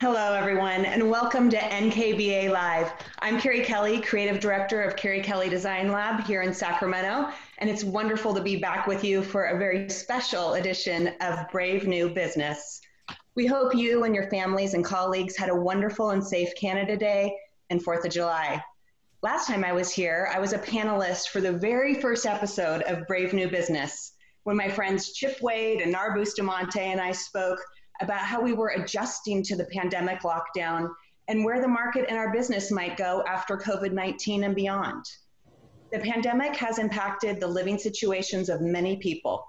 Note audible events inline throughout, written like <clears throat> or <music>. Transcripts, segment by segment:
Hello, everyone, and welcome to NKBA Live. I'm Carrie Kelly, Creative Director of Carrie Kelly Design Lab here in Sacramento, and it's wonderful to be back with you for a very special edition of Brave New Business. We hope you and your families and colleagues had a wonderful and safe Canada Day and 4th of July. Last time I was here, I was a panelist for the very first episode of Brave New Business when my friends Chip Wade and Nar Bustamante and I spoke about how we were adjusting to the pandemic lockdown and where the market and our business might go after COVID 19 and beyond. The pandemic has impacted the living situations of many people,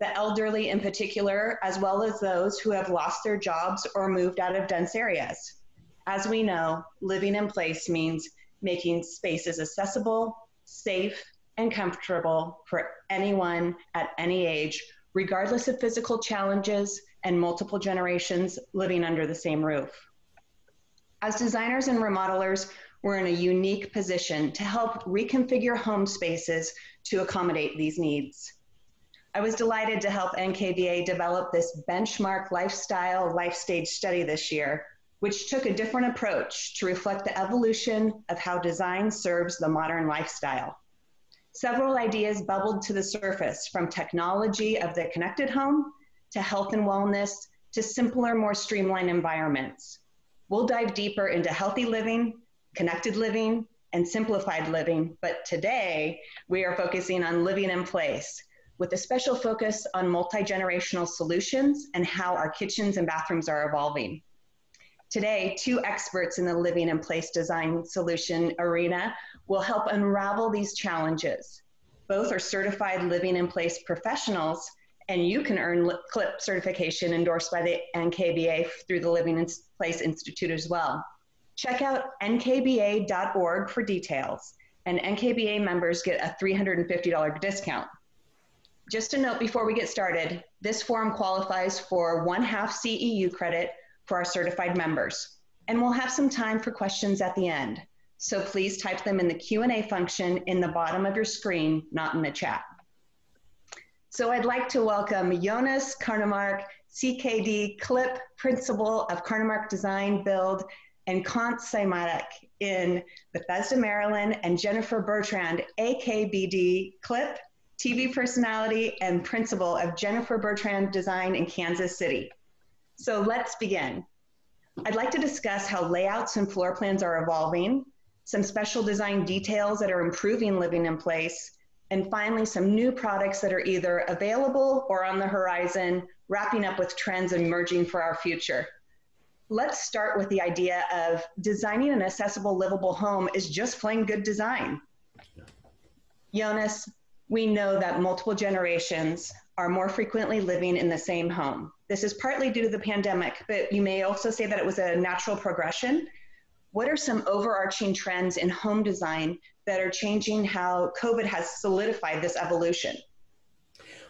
the elderly in particular, as well as those who have lost their jobs or moved out of dense areas. As we know, living in place means making spaces accessible, safe, and comfortable for anyone at any age, regardless of physical challenges and multiple generations living under the same roof. As designers and remodelers, we're in a unique position to help reconfigure home spaces to accommodate these needs. I was delighted to help NKBA develop this benchmark lifestyle life stage study this year, which took a different approach to reflect the evolution of how design serves the modern lifestyle. Several ideas bubbled to the surface from technology of the connected home to health and wellness to simpler, more streamlined environments. We'll dive deeper into healthy living, connected living, and simplified living, but today we are focusing on living in place with a special focus on multi generational solutions and how our kitchens and bathrooms are evolving. Today, two experts in the living in place design solution arena will help unravel these challenges. Both are certified living in place professionals and you can earn CLIP certification endorsed by the NKBA through the Living in Place Institute as well. Check out nkba.org for details, and NKBA members get a $350 discount. Just a note before we get started, this form qualifies for one half CEU credit for our certified members, and we'll have some time for questions at the end. So please type them in the Q&A function in the bottom of your screen, not in the chat. So I'd like to welcome Jonas Carnemark, CKD CLIP Principal of Carnemark Design Build, and Konst SieMatic in Bethesda, Maryland, and Jennifer Bertrand, AKBD CLIP, TV personality and principal of Jennifer Bertrand Design in Kansas City. So let's begin. I'd like to discuss how layouts and floor plans are evolving, some special design details that are improving living in place, and finally some new products that are either available or on the horizon, wrapping up with trends emerging for our future. Let's start with the idea of designing an accessible, livable home is just plain good design. Jonas, we know that multiple generations are more frequently living in the same home. This is partly due to the pandemic, but you may also say that it was a natural progression. What are some overarching trends in home design that are changing how COVID has solidified this evolution?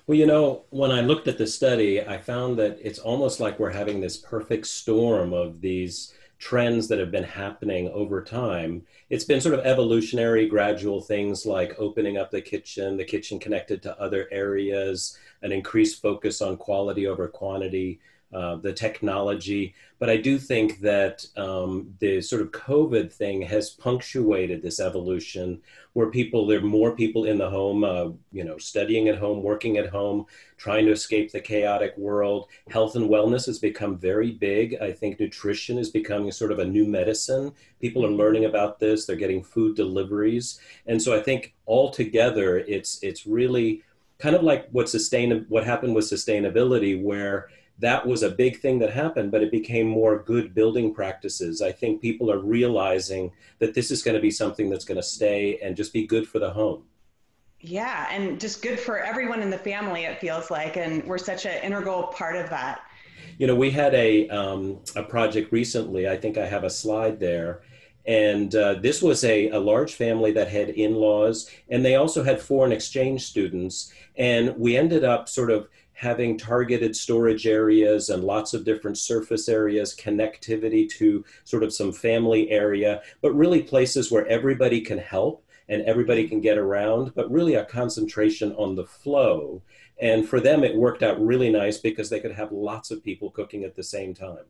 Well, you know, when I looked at the study, I found that it's almost like we're having this perfect storm of these trends that have been happening over time. It's been sort of evolutionary, gradual things like opening up the kitchen, the kitchen connected to other areas, an increased focus on quality over quantity, uh, the technology. But I do think that um, the sort of COVID thing has punctuated this evolution where people, there are more people in the home, uh, you know, studying at home, working at home, trying to escape the chaotic world. Health and wellness has become very big. I think nutrition is becoming sort of a new medicine. People are learning about this. They're getting food deliveries. And so I think altogether, it's, it's really kind of like what sustain what happened with sustainability where that was a big thing that happened, but it became more good building practices. I think people are realizing that this is going to be something that's going to stay and just be good for the home. Yeah, and just good for everyone in the family, it feels like. And we're such an integral part of that. You know, we had a, um, a project recently, I think I have a slide there. And uh, this was a, a large family that had in laws, and they also had foreign exchange students. And we ended up sort of having targeted storage areas and lots of different surface areas, connectivity to sort of some family area, but really places where everybody can help and everybody can get around, but really a concentration on the flow. And for them, it worked out really nice because they could have lots of people cooking at the same time.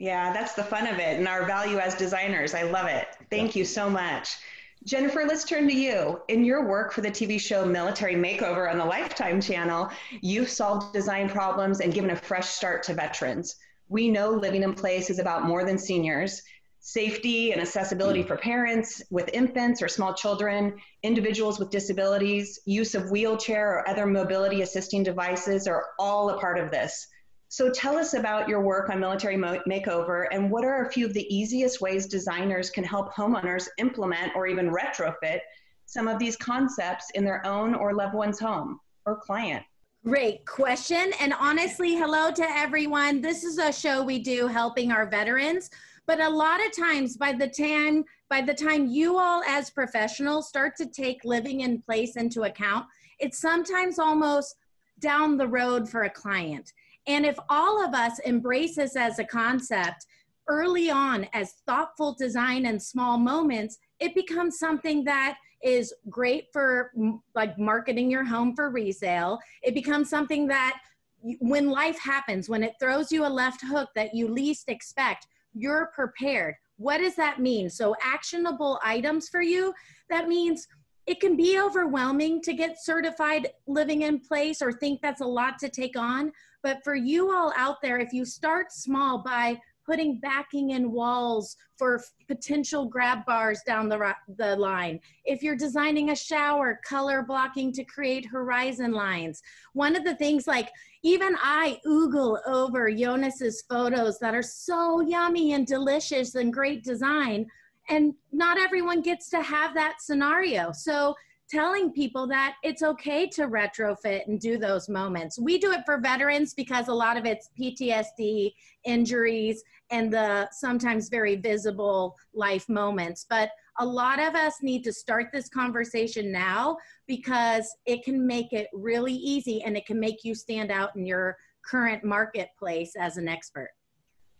Yeah, that's the fun of it and our value as designers. I love it. Thank yeah. you so much. Jennifer, let's turn to you. In your work for the TV show Military Makeover on the Lifetime channel, you've solved design problems and given a fresh start to veterans. We know living in place is about more than seniors. Safety and accessibility hmm. for parents with infants or small children, individuals with disabilities, use of wheelchair or other mobility assisting devices are all a part of this. So tell us about your work on military makeover and what are a few of the easiest ways designers can help homeowners implement or even retrofit some of these concepts in their own or loved one's home or client? Great question. And honestly, hello to everyone. This is a show we do helping our veterans. But a lot of times by the time by the time you all as professionals start to take living in place into account, it's sometimes almost down the road for a client. And if all of us embrace this as a concept early on as thoughtful design and small moments, it becomes something that is great for like marketing your home for resale. It becomes something that when life happens, when it throws you a left hook that you least expect, you're prepared. What does that mean? So, actionable items for you, that means it can be overwhelming to get certified living in place or think that's a lot to take on. But for you all out there, if you start small by putting backing in walls for potential grab bars down the, the line. If you're designing a shower, color blocking to create horizon lines. One of the things like even I oogle over Jonas's photos that are so yummy and delicious and great design. And not everyone gets to have that scenario. So telling people that it's okay to retrofit and do those moments. We do it for veterans because a lot of it's PTSD, injuries, and the sometimes very visible life moments. But a lot of us need to start this conversation now because it can make it really easy and it can make you stand out in your current marketplace as an expert.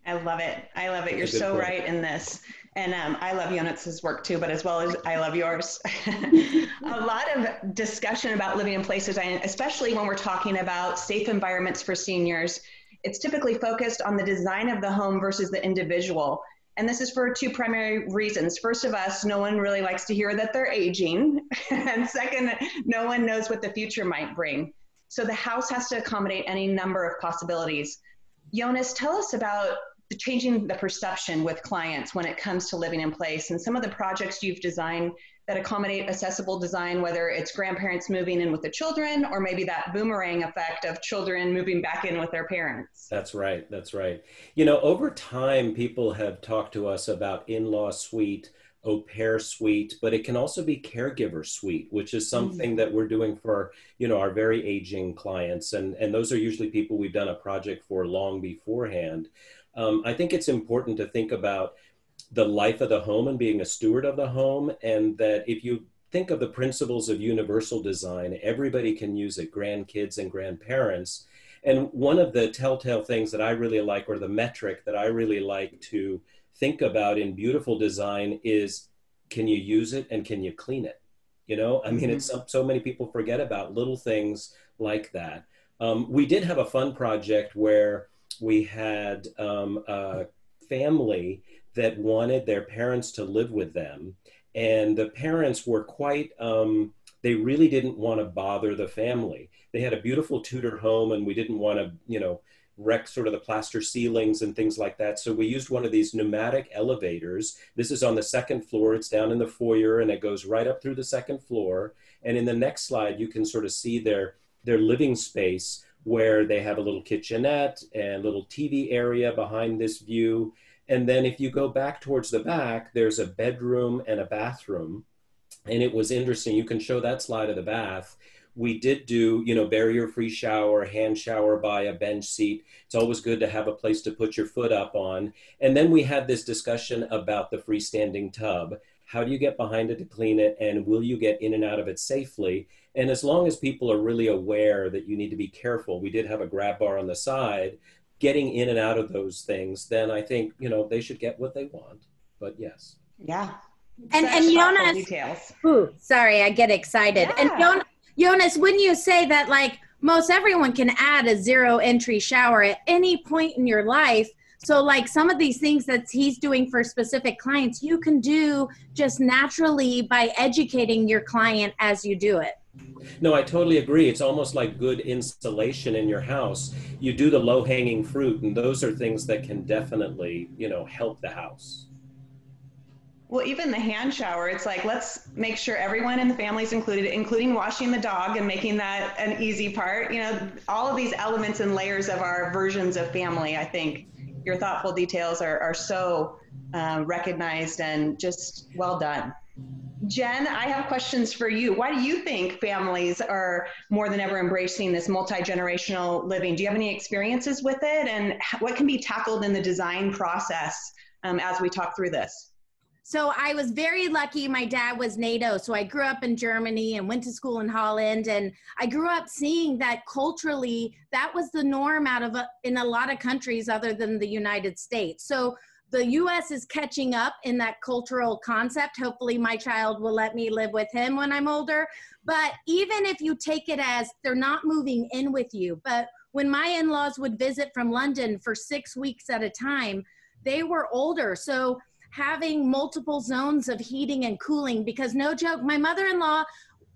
I love it. I love it. You're so point. right in this. And um, I love Jonas's work too, but as well as I love yours. <laughs> <laughs> a lot of discussion about living in places, design, especially when we're talking about safe environments for seniors. It's typically focused on the design of the home versus the individual. And this is for two primary reasons. First of us, no one really likes to hear that they're aging. <laughs> and second, no one knows what the future might bring. So the house has to accommodate any number of possibilities. Jonas, tell us about changing the perception with clients when it comes to living in place and some of the projects you've designed that accommodate accessible design, whether it's grandparents moving in with the children or maybe that boomerang effect of children moving back in with their parents. That's right. That's right. You know, over time, people have talked to us about in law suite, au pair suite, but it can also be caregiver suite, which is something mm-hmm. that we're doing for, you know, our very aging clients. And, and those are usually people we've done a project for long beforehand um, I think it's important to think about the life of the home and being a steward of the home, and that if you think of the principles of universal design, everybody can use it, grandkids and grandparents. And one of the telltale things that I really like, or the metric that I really like to think about in beautiful design, is can you use it and can you clean it? You know, I mean, mm-hmm. it's so, so many people forget about little things like that. Um, we did have a fun project where we had um, a family that wanted their parents to live with them. And the parents were quite, um, they really didn't want to bother the family. They had a beautiful Tudor home and we didn't want to, you know, wreck sort of the plaster ceilings and things like that. So we used one of these pneumatic elevators. This is on the second floor. It's down in the foyer and it goes right up through the second floor. And in the next slide, you can sort of see their their living space where they have a little kitchenette and little TV area behind this view. And then if you go back towards the back, there's a bedroom and a bathroom. And it was interesting. You can show that slide of the bath. We did do, you know, barrier free shower, hand shower by a bench seat. It's always good to have a place to put your foot up on. And then we had this discussion about the freestanding tub. How do you get behind it to clean it? And will you get in and out of it safely? And as long as people are really aware that you need to be careful, we did have a grab bar on the side, getting in and out of those things, then I think, you know, they should get what they want. But yes. Yeah. And Such and Jonas details. Ooh, sorry, I get excited. Yeah. And Jonas, Jonas, wouldn't you say that like most everyone can add a zero entry shower at any point in your life? So, like some of these things that he's doing for specific clients, you can do just naturally by educating your client as you do it. No, I totally agree. It's almost like good insulation in your house. You do the low hanging fruit, and those are things that can definitely, you know, help the house. Well, even the hand shower, it's like let's make sure everyone in the family is included, including washing the dog and making that an easy part. You know, all of these elements and layers of our versions of family. I think your thoughtful details are are so uh, recognized and just well done. Jen, I have questions for you. Why do you think families are more than ever embracing this multi generational living? Do you have any experiences with it, and what can be tackled in the design process um, as we talk through this? So I was very lucky. My dad was NATO. So I grew up in Germany and went to school in Holland. And I grew up seeing that culturally, that was the norm out of a, in a lot of countries other than the United States. So the US is catching up in that cultural concept. Hopefully, my child will let me live with him when I'm older. But even if you take it as they're not moving in with you, but when my in laws would visit from London for six weeks at a time, they were older. So having multiple zones of heating and cooling, because no joke, my mother in law,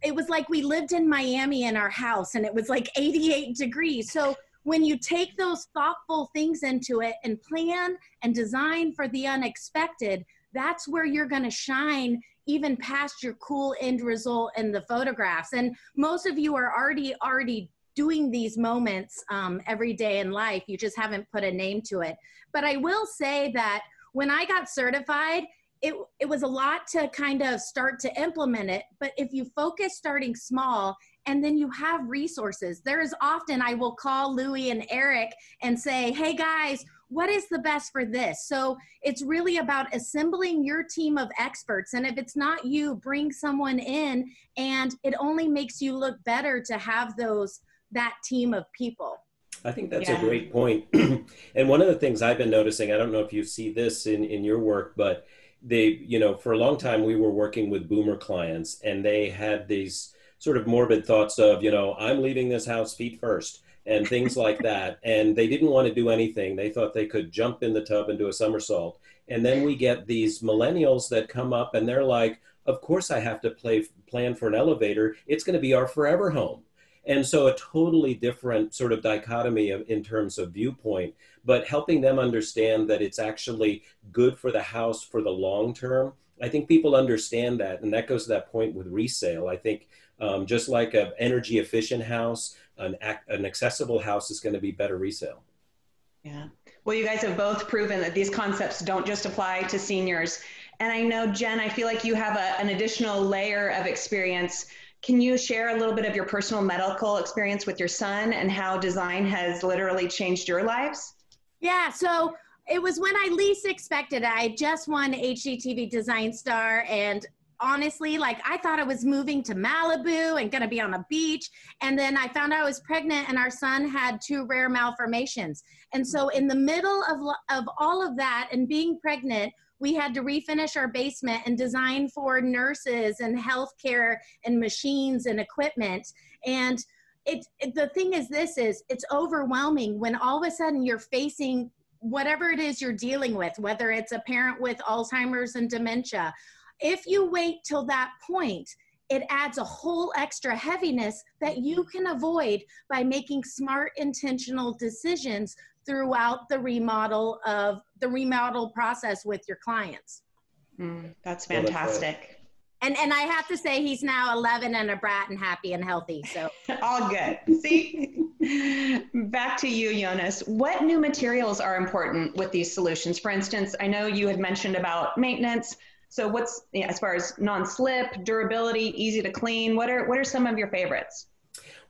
it was like we lived in Miami in our house and it was like 88 degrees. So when you take those thoughtful things into it and plan and design for the unexpected, that's where you're going to shine even past your cool end result in the photographs. And most of you are already already doing these moments um, every day in life. You just haven't put a name to it. But I will say that when I got certified, it, it was a lot to kind of start to implement it. But if you focus starting small and then you have resources. There is often I will call Louie and Eric and say, hey guys, what is the best for this? So it's really about assembling your team of experts. And if it's not you, bring someone in, and it only makes you look better to have those that team of people. I think that's yeah. a great point. <clears throat> and one of the things I've been noticing, I don't know if you see this in, in your work, but they, you know, for a long time we were working with boomer clients and they had these sort of morbid thoughts of, you know, I'm leaving this house feet first and things <laughs> like that. And they didn't want to do anything. They thought they could jump in the tub and do a somersault. And then we get these millennials that come up and they're like, of course I have to play, plan for an elevator. It's going to be our forever home. And so a totally different sort of dichotomy of, in terms of viewpoint, but helping them understand that it's actually good for the house for the long term. I think people understand that. And that goes to that point with resale. I think um, just like an energy efficient house, an, an accessible house is going to be better resale. Yeah. Well, you guys have both proven that these concepts don't just apply to seniors. And I know, Jen, I feel like you have a, an additional layer of experience. Can you share a little bit of your personal medical experience with your son and how design has literally changed your lives? Yeah. So it was when I least expected. I just won HGTV Design Star, and honestly like i thought i was moving to malibu and going to be on a beach and then i found out i was pregnant and our son had two rare malformations and so in the middle of, of all of that and being pregnant we had to refinish our basement and design for nurses and healthcare and machines and equipment. And it, it the thing is this is it's overwhelming when all of a sudden you're facing whatever it is you're dealing with, whether it's a parent with Alzheimer's and dementia, if you wait till that point, it adds a whole extra heaviness that you can avoid by making smart intentional decisions throughout the remodel of the remodel process with your clients. Mm, that's fantastic. And and i have to say he's now 11 and a brat and happy and healthy so. <laughs> All good. See back to you jonas. What new materials are important with these solutions? For instance i know you had mentioned about maintenance. So what's as far as non-slip, durability, easy to clean? What are what are some of your favorites?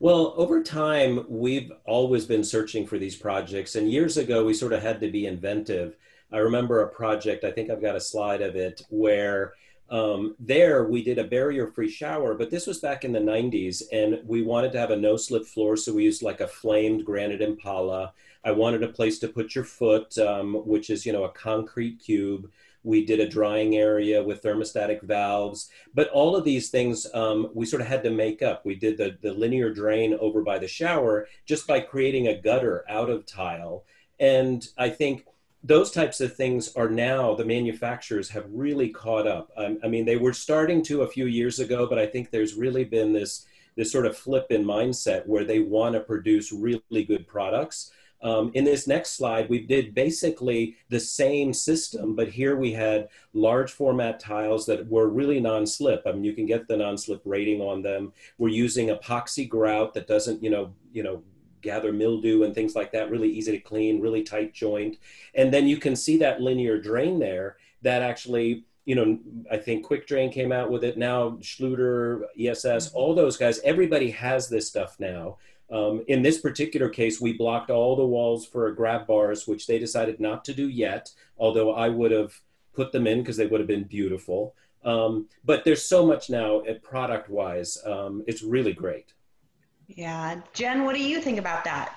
Well, over time, we've always been searching for these projects. And years ago, we sort of had to be inventive. I remember a project, I think I've got a slide of it, where um, there we did a barrier free shower, but this was back in the 90s. And we wanted to have a no slip floor. So we used like a flamed granite impala. I wanted a place to put your foot, um, which is, you know, a concrete cube. We did a drying area with thermostatic valves, but all of these things um, we sort of had to make up. We did the, the linear drain over by the shower just by creating a gutter out of tile. And I think those types of things are now the manufacturers have really caught up. Um, I mean, they were starting to a few years ago, but I think there's really been this this sort of flip in mindset where they want to produce really good products. Um, in this next slide, we did basically the same system, but here we had large format tiles that were really non-slip. I mean, you can get the non-slip rating on them. We're using epoxy grout that doesn't, you know, you know, gather mildew and things like that, really easy to clean, really tight joint. And then you can see that linear drain there that actually, you know, I think Quick Drain came out with it now, Schluter, ESS, all those guys, everybody has this stuff now. Um, in this particular case, we blocked all the walls for grab bars, which they decided not to do yet, although I would have put them in because they would have been beautiful. Um, but there's so much now at product wise. Um, it's really great. Yeah. Jen, what do you think about that?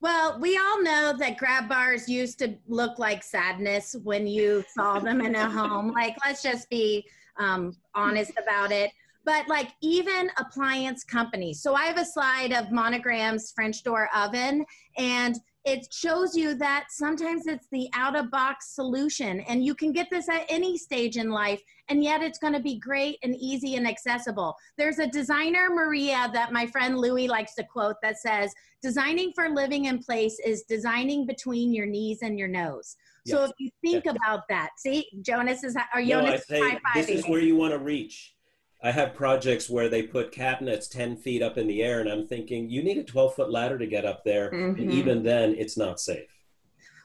Well, we all know that grab bars used to look like sadness when you saw them in a home. Like, let's just be um, honest about it but like even appliance companies. So I have a slide of Monogram's French door oven and it shows you that sometimes it's the out of box solution and you can get this at any stage in life and yet it's going to be great and easy and accessible there's a designer maria that my friend louie likes to quote that says designing for living in place is designing between your knees and your nose yes. so if you think yes. about that see jonas is or jonas no, I say, this is where you want to reach I have projects where they put cabinets 10 feet up in the air, and I'm thinking, you need a 12 foot ladder to get up there. Mm-hmm. And even then, it's not safe.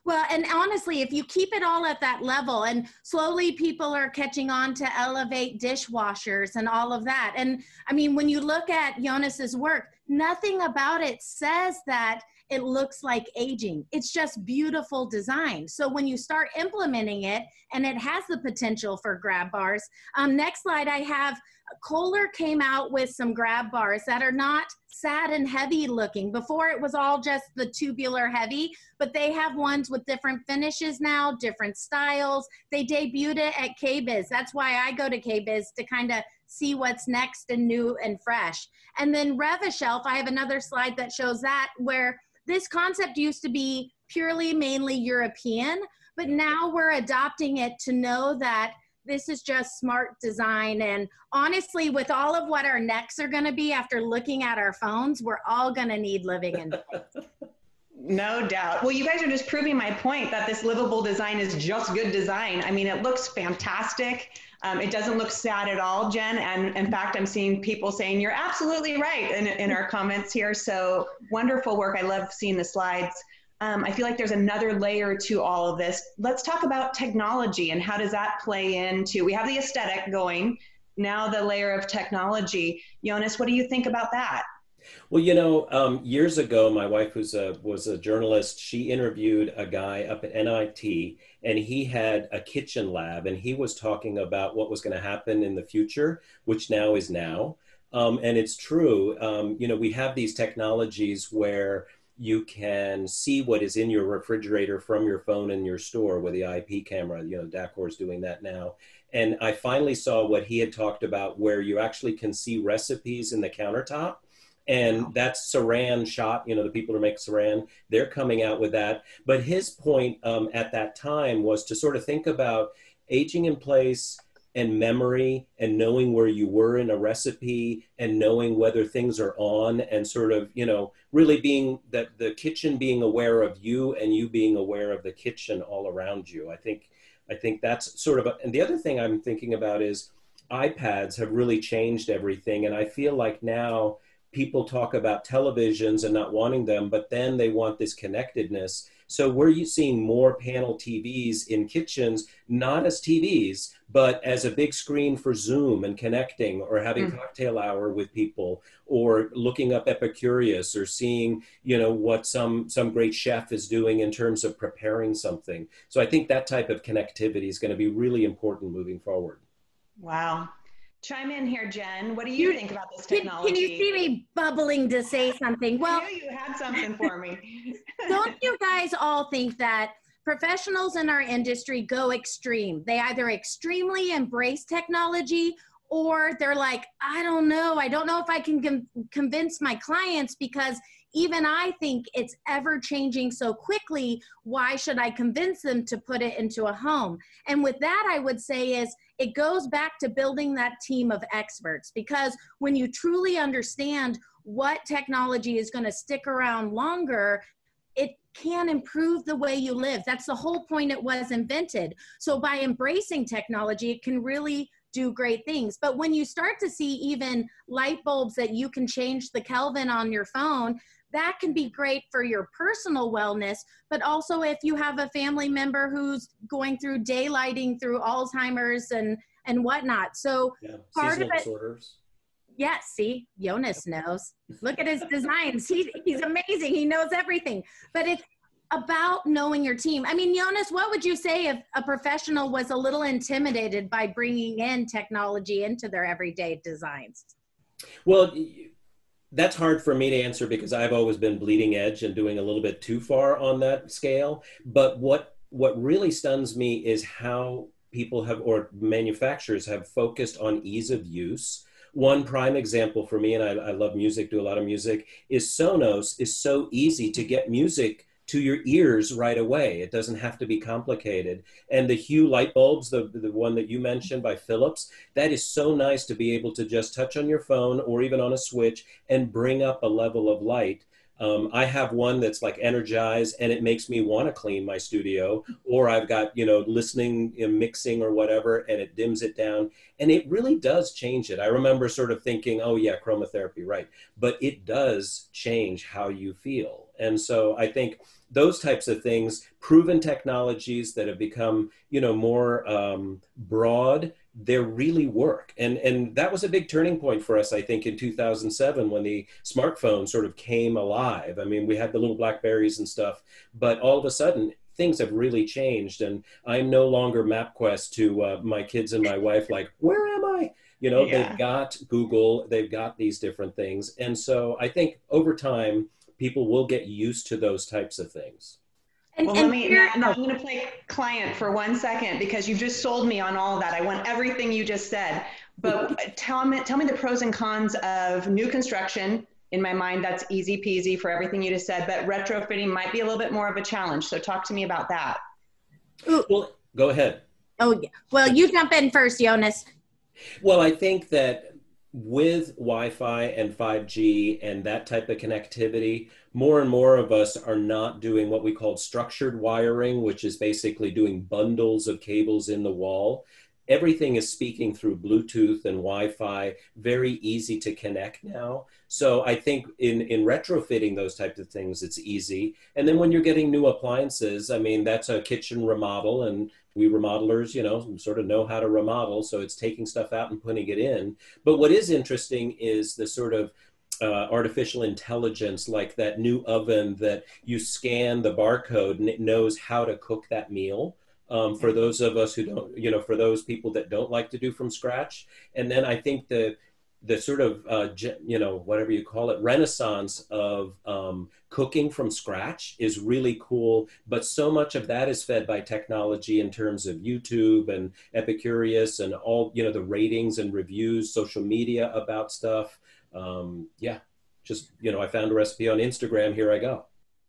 Well, and honestly, if you keep it all at that level, and slowly people are catching on to elevate dishwashers and all of that. And I mean, when you look at Jonas's work, nothing about it says that it looks like aging. It's just beautiful design. So when you start implementing it, and it has the potential for grab bars. Um, next slide, I have Kohler came out with some grab bars that are not sad and heavy looking. Before it was all just the tubular heavy, but they have ones with different finishes now, different styles. They debuted it at KBIS. That's why I go to KBIS to kind of see what's next and new and fresh. And then Rev-A-Shelf, I have another slide that shows that where this concept used to be purely mainly European, but now we're adopting it to know that this is just smart design. And honestly, with all of what our necks are going to be after looking at our phones, we're all going to need living in. <laughs> No doubt. Well, you guys are just proving my point that this livable design is just good design. I mean, it looks fantastic. Um, it doesn't look sad at all, Jen. And in fact, I'm seeing people saying you're absolutely right in, in our comments here. So wonderful work. I love seeing the slides um, I feel like there's another layer to all of this. Let's talk about technology and how does that play into? We have the aesthetic going, now the layer of technology. Jonas, what do you think about that? Well, you know, um, years ago, my wife was a was a journalist. She interviewed a guy up at MIT, and he had a kitchen lab, and he was talking about what was going to happen in the future, which now is now. Um, and it's true. Um, you know, we have these technologies where you can see what is in your refrigerator from your phone in your store with the IP camera. You know, Dacor's doing that now. And I finally saw what he had talked about where you actually can see recipes in the countertop. And wow. that's Saran shot, you know, the people who make Saran, they're coming out with that. But his point um, at that time was to sort of think about aging in place and memory and knowing where you were in a recipe and knowing whether things are on and sort of you know really being that the kitchen being aware of you and you being aware of the kitchen all around you. I think i think that's sort of a, and the other thing i'm thinking about is ipads have really changed everything. And i feel like now people talk about televisions and not wanting them but then they want this connectedness so we're seeing more panel TVs in kitchens, not as TVs, but as a big screen for Zoom and connecting or having mm. cocktail hour with people or looking up Epicurious or seeing, you know, what some some great chef is doing in terms of preparing something. So I think that type of connectivity is going to be really important moving forward. Wow. Chime in here, Jen. What do you, you think about this technology? Can, you see me bubbling to say something? Well, I knew you had something for me. <laughs> don't you guys all think that professionals in our industry go extreme? They either extremely embrace technology or they're like, I don't know. I don't know if I can com- convince my clients because even I think it's ever changing so quickly. Why should I convince them to put it into a home? And with that, I would say is it goes back to building that team of experts because when you truly understand what technology is going to stick around longer, it can improve the way you live. That's the whole point it was invented. So by embracing technology, it can really do great things. But when you start to see even light bulbs that you can change the Kelvin on your phone, that can be great for your personal wellness, but also if you have a family member who's going through daylighting through Alzheimer's and and whatnot. So Yeah, part seasonal of it, disorders. yeah, see, Jonas knows. Look at his designs. He, he's amazing. He knows everything. But it's about knowing your team. I mean, Jonas, what would you say if a professional was a little intimidated by bringing in technology into their everyday designs? Well, that's hard for me to answer because I've always been bleeding edge and doing a little bit too far on that scale. But what what really stuns me is how people have or manufacturers have focused on ease of use. One prime example for me, and I, I love music, do a lot of music, is Sonos is so easy to get music to your ears right away. It doesn't have to be complicated. And the Hue light bulbs, the, the one that you mentioned by Philips, that is so nice to be able to just touch on your phone or even on a switch and bring up a level of light. Um, I have one that's like energized and it makes me want to clean my studio, or I've got, you know, listening, know, mixing or whatever, and it dims it down. And it really does change it. I remember sort of thinking, oh, yeah, chromotherapy, right. But it does change how you feel. And so I think those types of things, proven technologies that have become, you know, more um, broad, they really work. And and that was a big turning point for us, I think, in 2007 when the smartphone sort of came alive. I mean, we had the little Blackberries and stuff, but all of a sudden things have really changed and i'm no longer mapquest to uh, my kids and my wife like where am i you know Yeah. they've got google they've got these different things and so i think over time people will get used to those types of things And, Well, and let me, here- now, now I'm going to play client for one second because you've just sold me on all of that. I want everything you just said. But <laughs> tell me, tell me the pros and cons of new construction. In my mind, that's easy peasy for everything you just said, but retrofitting might be a little bit more of a challenge. So talk to me about that. well go ahead oh, yeah. Well, you jump in first, Jonas. Well, I think that with Wi Fi and 5G and that type of connectivity, more and more of us are not doing what we call structured wiring, which is basically doing bundles of cables in the wall. Everything is speaking through Bluetooth and Wi Fi, very easy to connect now. So I think in, in retrofitting those types of things, it's easy. And then when you're getting new appliances, I mean, that's a kitchen remodel, and we remodelers, you know, sort of know how to remodel. So it's taking stuff out and putting it in. But what is interesting is the sort of uh, artificial intelligence, like that new oven that you scan the barcode and it knows how to cook that meal. Um, for those of us who don't, you know, for those people that don't like to do from scratch. And then I think the the sort of uh, you know whatever you call it renaissance of um, cooking from scratch is really cool but so much of that is fed by technology in terms of youtube and epicurious and all you know the ratings and reviews social media about stuff um, yeah just you know i found a recipe on instagram here i go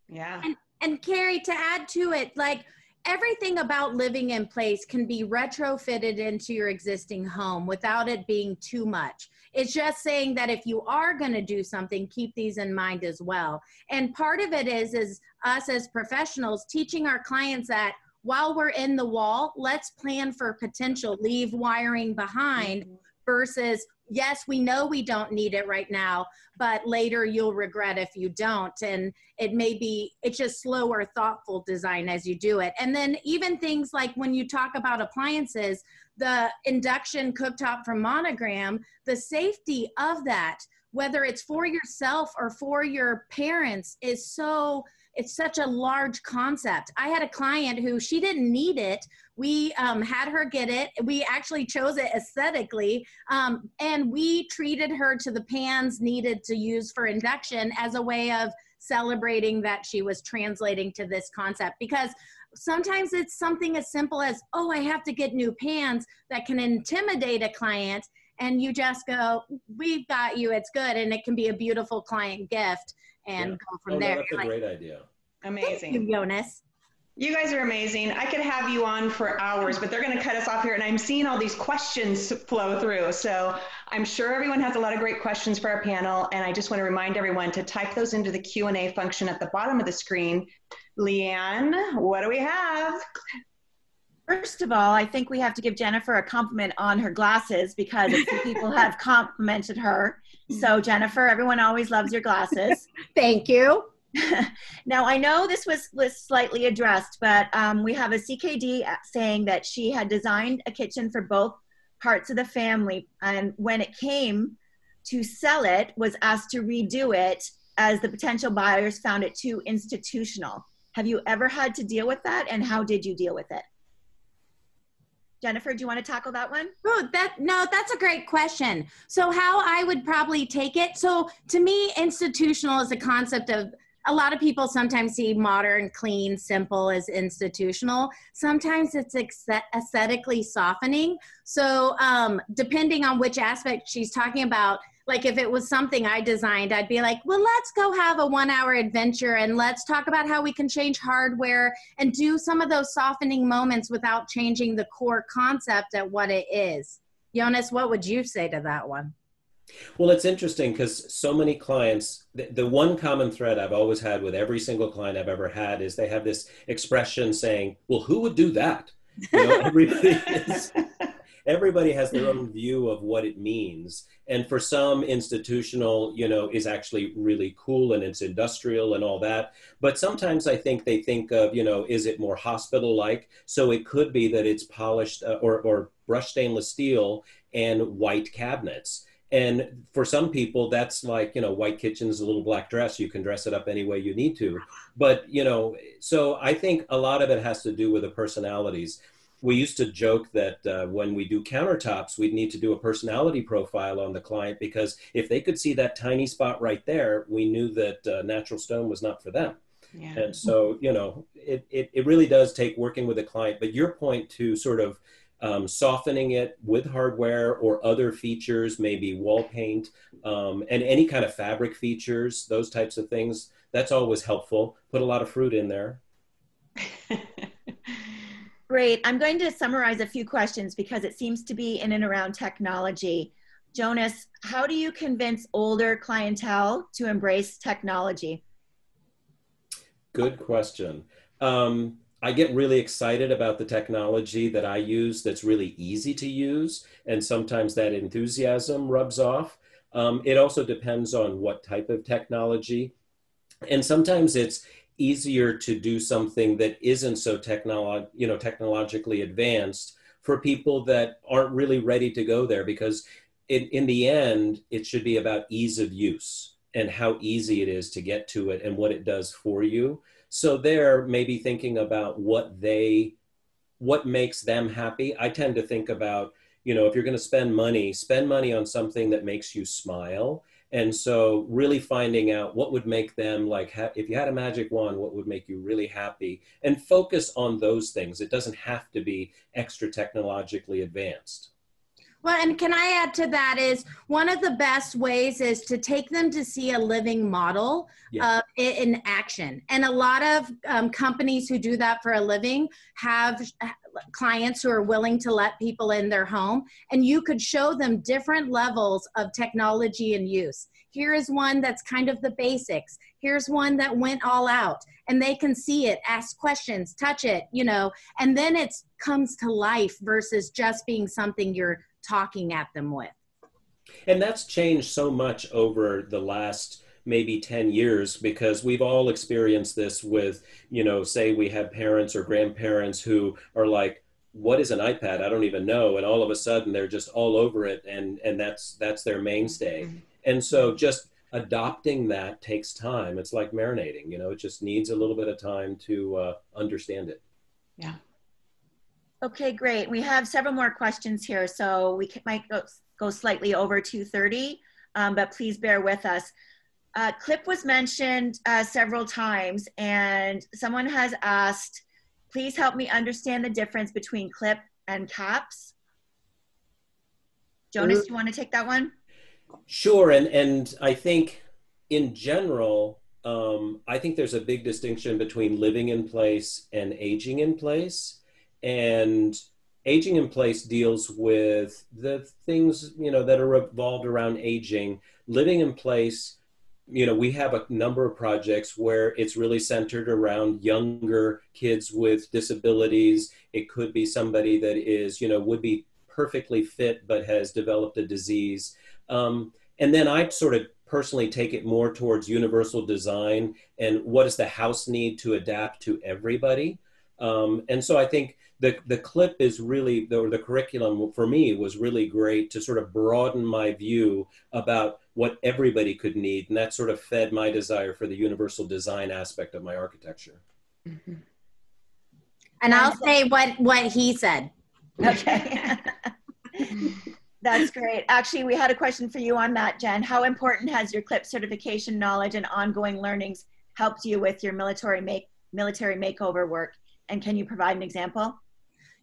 Yeah. And Carrie, to add to it, like everything about living in place can be retrofitted into your existing home without it being too much. It's just saying that if you are going to do something, keep these in mind as well. And part of it is is us as professionals teaching our clients that while we're in the wall, let's plan for potential, leave wiring behind mm-hmm. versus yes, we know we don't need it right now, but later you'll regret if you don't. And it may be, it's just slower, thoughtful design as you do it. And then even things like when you talk about appliances, the induction cooktop from Monogram, the safety of that, whether it's for yourself or for your parents, is so it's such a large concept. I had a client who she didn't need it. We um, had her get it. We actually chose it aesthetically, um, and we treated her to the pans needed to use for induction as a way of celebrating that she was translating to this concept because sometimes it's something as simple as oh i have to get new pants that can intimidate a client and you just go, "We've got you. It's good," and it can be a beautiful client gift and Yeah. go from Oh, no, there. that's a You're like, great idea. Amazing. Thank you, Jonas. You guys are amazing. I could have you on for hours, but they're going to cut us off here. And I'm seeing all these questions flow through. So I'm sure everyone has a lot of great questions for our panel. And I just want to remind everyone to type those into the Q&A function at the bottom of the screen. Leanne, what do we have? First of all, I think we have to give Jennifer a compliment on her glasses because a few people <laughs> have complimented her. So, Jennifer, everyone always loves your glasses. <laughs> Thank you. <laughs> now, I know this was, was slightly addressed, but um, we have a CKD saying that she had designed a kitchen for both parts of the family. And when it came to sell it, was asked to redo it as the potential buyers found it too institutional. Have you ever had to deal with that? And how did you deal with it? Jennifer, do you want to tackle that one? Oh, that no, that's a great question. So how I would probably take it. So to me, institutional is a concept of a lot of people sometimes see modern, clean, simple as institutional. Sometimes it's aesthetically softening. So um, depending on which aspect she's talking about, like if it was something I designed, I'd be like, well, let's go have a one hour adventure and let's talk about how we can change hardware and do some of those softening moments without changing the core concept at what it is. Jonas, what would you say to that one? Well, it's interesting because so many clients, the, the, one common thread I've always had with every single client I've ever had is they have this expression saying, well, who would do that? You know, everybody <laughs> is, everybody has their own view of what it means. And for some, institutional, you know, is actually really cool and it's industrial and all that. But sometimes I think they think of, you know, is it more hospital like? So it could be that it's polished uh, or, or brushed stainless steel and white cabinets. And for some people, that's like, you know, white kitchen's a little black dress. You can dress it up any way you need to. But, you know, so I think a lot of it has to do with the personalities we used to joke that uh, when we do countertops, we'd need to do a personality profile on the client because if they could see that tiny spot right there, we knew that uh, natural stone was not for them. Yeah. And so, you know, it, it, it, really does take working with a client. But your point to sort of um, softening it with hardware or other features, maybe wall paint um, and any kind of fabric features, those types of things, that's always helpful. Put a lot of fruit in there. <laughs> Great. I'm going to summarize a few questions because it seems to be in and around technology. Jonas, how do you convince older clientele to embrace technology? Good question. Um, I get really excited about the technology that I use that's really easy to use, and sometimes that enthusiasm rubs off. Um, it also depends on what type of technology. And sometimes it's easier to do something that isn't so technolo- you know technologically advanced for people that aren't really ready to go there because in, in the end it should be about ease of use and how easy it is to get to it and what it does for you. So they're maybe thinking about what they what makes them happy. I tend to think about you know if you're going to spend money spend money on something that makes you smile and so really finding out what would make them like ha- if you had a magic wand what would make you really happy? And focus on those things. It doesn't have to be extra technologically advanced well, and can I add to that is one of the best ways is to take them to see a living model yeah. of it in action. And a lot of um, companies who do that for a living have clients who are willing to let people in their home. And you could show them different levels of technology and use. Here is one that's kind of the basics. Here's one that went all out. And they can see it, ask questions, touch it, you know, and then it comes to life versus just being something you're talking at them with. And that's changed so much over the last maybe 10 years because we've all experienced this with, you know, say we have parents or grandparents who are like, what is an iPad? I don't even know. And all of a sudden they're just all over it and, and that's, that's their mainstay. Mm-hmm. And so just adopting that takes time. It's like marinating, you know, it just needs a little bit of time to uh, understand it. Yeah. Okay, great. We have several more questions here, so we might go, go slightly over 2.30, um, but please bear with us. Uh, clip was mentioned uh, several times, and someone has asked, please help me understand the difference between clip and caps. Jonas, do you want to take that one? Sure, and and I think in general, um, I think there's a big distinction between living in place and aging in place, and aging in place deals with the things you know that are revolved around aging. Living in place, you know, we have a number of projects where it's really centered around younger kids with disabilities. It could be somebody that is you know would be perfectly fit but has developed a disease. Um, and then I sort of personally take it more towards universal design and what does the house need to adapt to everybody. Um, and so I think the, the clip is really, the, the curriculum for me was really great to sort of broaden my view about what everybody could need. And that sort of fed my desire for the universal design aspect of my architecture. Mm-hmm. And I'll say what, what he said. Okay. <laughs> That's great. Actually, we had a question for you on that, Jen. How important has your CLIP certification knowledge and ongoing learnings helped you with your military make military makeover work? And can you provide an example?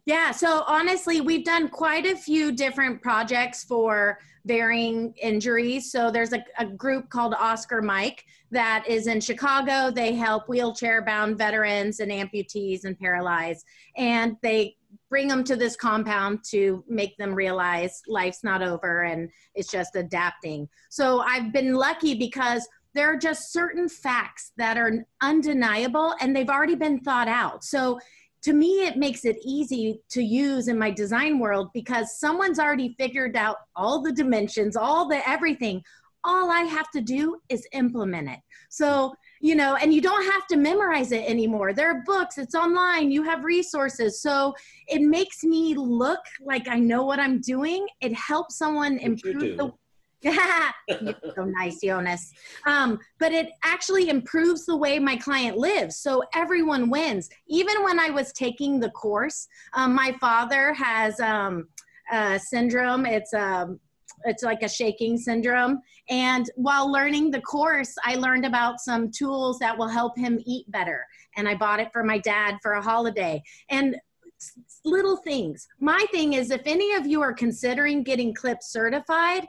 Yeah, so honestly, we've done quite a few different projects for varying injuries. So there's a, a group called Oscar Mike that is in Chicago. They help wheelchair bound veterans and amputees and paralyzed. And they bring them to this compound to make them realize life's not over and it's just adapting. So I've been lucky because there are just certain facts that are undeniable and they've already been thought out. So to me, it makes it easy to use in my design world because someone's already figured out all the dimensions, all the everything. All I have to do is implement it. So you know, and you don't have to memorize it anymore. There are books, it's online, you have resources. So it makes me look like I know what I'm doing. It helps someone improve the <laughs> so nice, Jonas. Um, but it actually improves the way my client lives. So everyone wins. Even when I was taking the course, um, my father has um, a syndrome. It's um, it's like a shaking syndrome. And while learning the course, I learned about some tools that will help him eat better. And I bought it for my dad for a holiday. And little things. My thing is if any of you are considering getting CLIP certified,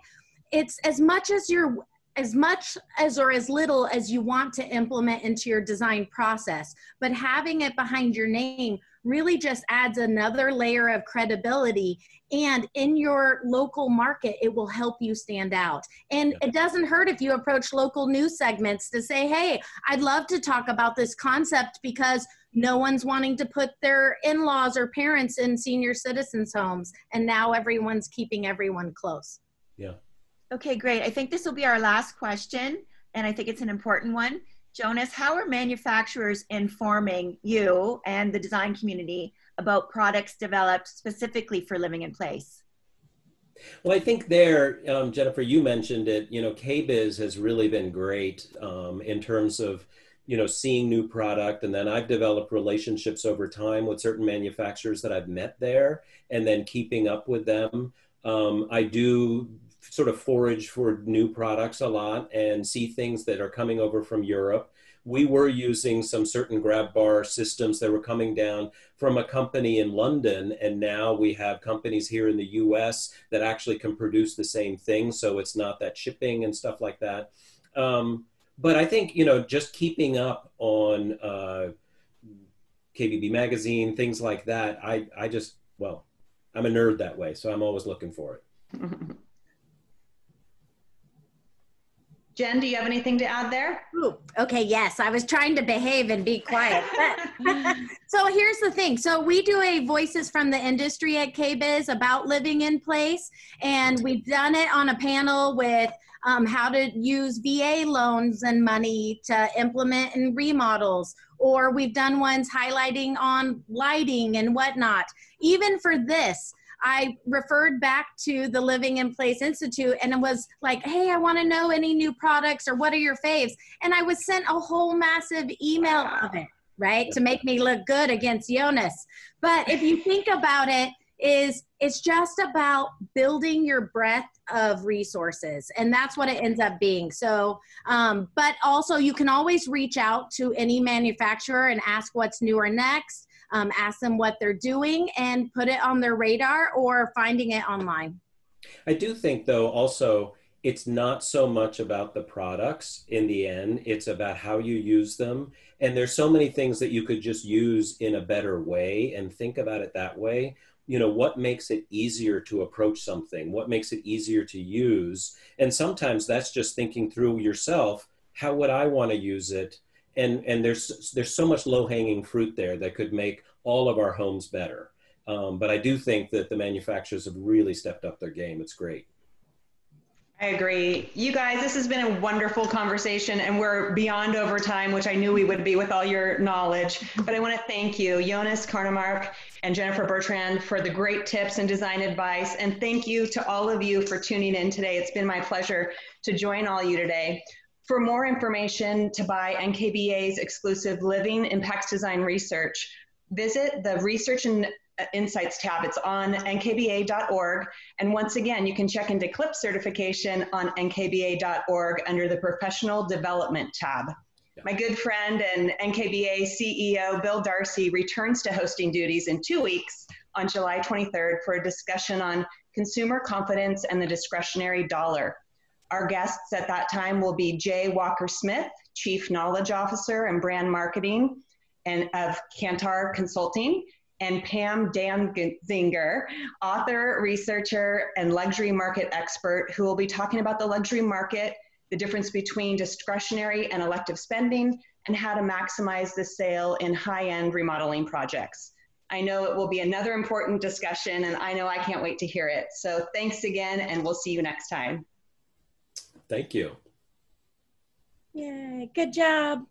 it's as much as you're as much as or as little as you want to implement into your design process, but having it behind your name really just adds another layer of credibility. And in your local market, it will help you stand out. And it doesn't hurt if you approach local news segments to say, hey, I'd love to talk about this concept because no one's wanting to put their in laws or parents in senior citizens' homes. And now everyone's keeping everyone close. Yeah. Okay, great. I think this will be our last question, and I think it's an important one. Jonas, how are manufacturers informing you and the design community about products developed specifically for living in place? Well, I think there, um, Jennifer, you mentioned it. You know, KBIS has really been great um, in terms of, you know, seeing new product, and then I've developed relationships over time with certain manufacturers that I've met there, and then keeping up with them. Um, I do sort of forage for new products a lot and see things that are coming over from Europe. We were using some certain grab bar systems that were coming down from a company in London, and now we have companies here in the US that actually can produce the same thing. So it's not that shipping and stuff like that. Um, but I think, you know, just keeping up on uh, KBB Magazine, things like that, I, I just, well, I'm a nerd that way, so I'm always looking for it. <laughs> Jen, do you have anything to add there? Ooh, okay, yes. I was trying to behave and be quiet. <laughs> so here's the thing. So we do a Voices from the Industry at KBIS about living in place, and we've done it on a panel with um, how to use VA loans and money to implement and remodels, or we've done ones highlighting on lighting and whatnot. Even for this, I referred back to the Living in Place Institute and it was like, hey, I want to know any new products or what are your faves? And I was sent a whole massive email of it, right? To make me look good against Jonas. But if you think about it, is it's just about building your breadth of resources and that's what it ends up being so um, but also you can always reach out to any manufacturer and ask what's new or next um, ask them what they're doing and put it on their radar or finding it online. I do think, though, also it's not so much about the products in the end, it's about how you use them. And there's so many things that you could just use in a better way and think about it that way. You know, what makes it easier to approach something? What makes it easier to use? And sometimes that's just thinking through yourself how would I want to use it? And, and there's, there's so much low hanging fruit there that could make all of our homes better. Um, but I do think that the manufacturers have really stepped up their game. It's great. I agree. You guys, this has been a wonderful conversation, and we're beyond overtime, which I knew we would be with all your knowledge. But I want to thank you, Jonas Carnemark and Jennifer Bertrand, for the great tips and design advice. And thank you to all of you for tuning in today. It's been my pleasure to join all you today. For more information to buy NKBA's exclusive Living Impacts Design Research, visit the Research and Insights tab. It's on nkba.org. And once again, you can check into CLIP certification on nkba.org under the Professional Development tab. Yeah. My good friend and NKBA CEO Bill Darcy returns to hosting duties in two weeks on July 23rd for a discussion on consumer confidence and the discretionary dollar. Our guests at that time will be J. Walker Smith, Chief Knowledge Officer and Brand Marketing and of Kantar Consulting, and Pam Danziger, author, researcher, and luxury market expert, who will be talking about the luxury market, the difference between discretionary and elective spending, and how to maximize the sale in high end remodeling projects. I know it will be another important discussion, and I know I can't wait to hear it. So thanks again, and we'll see you next time. Thank you. Yay, good job.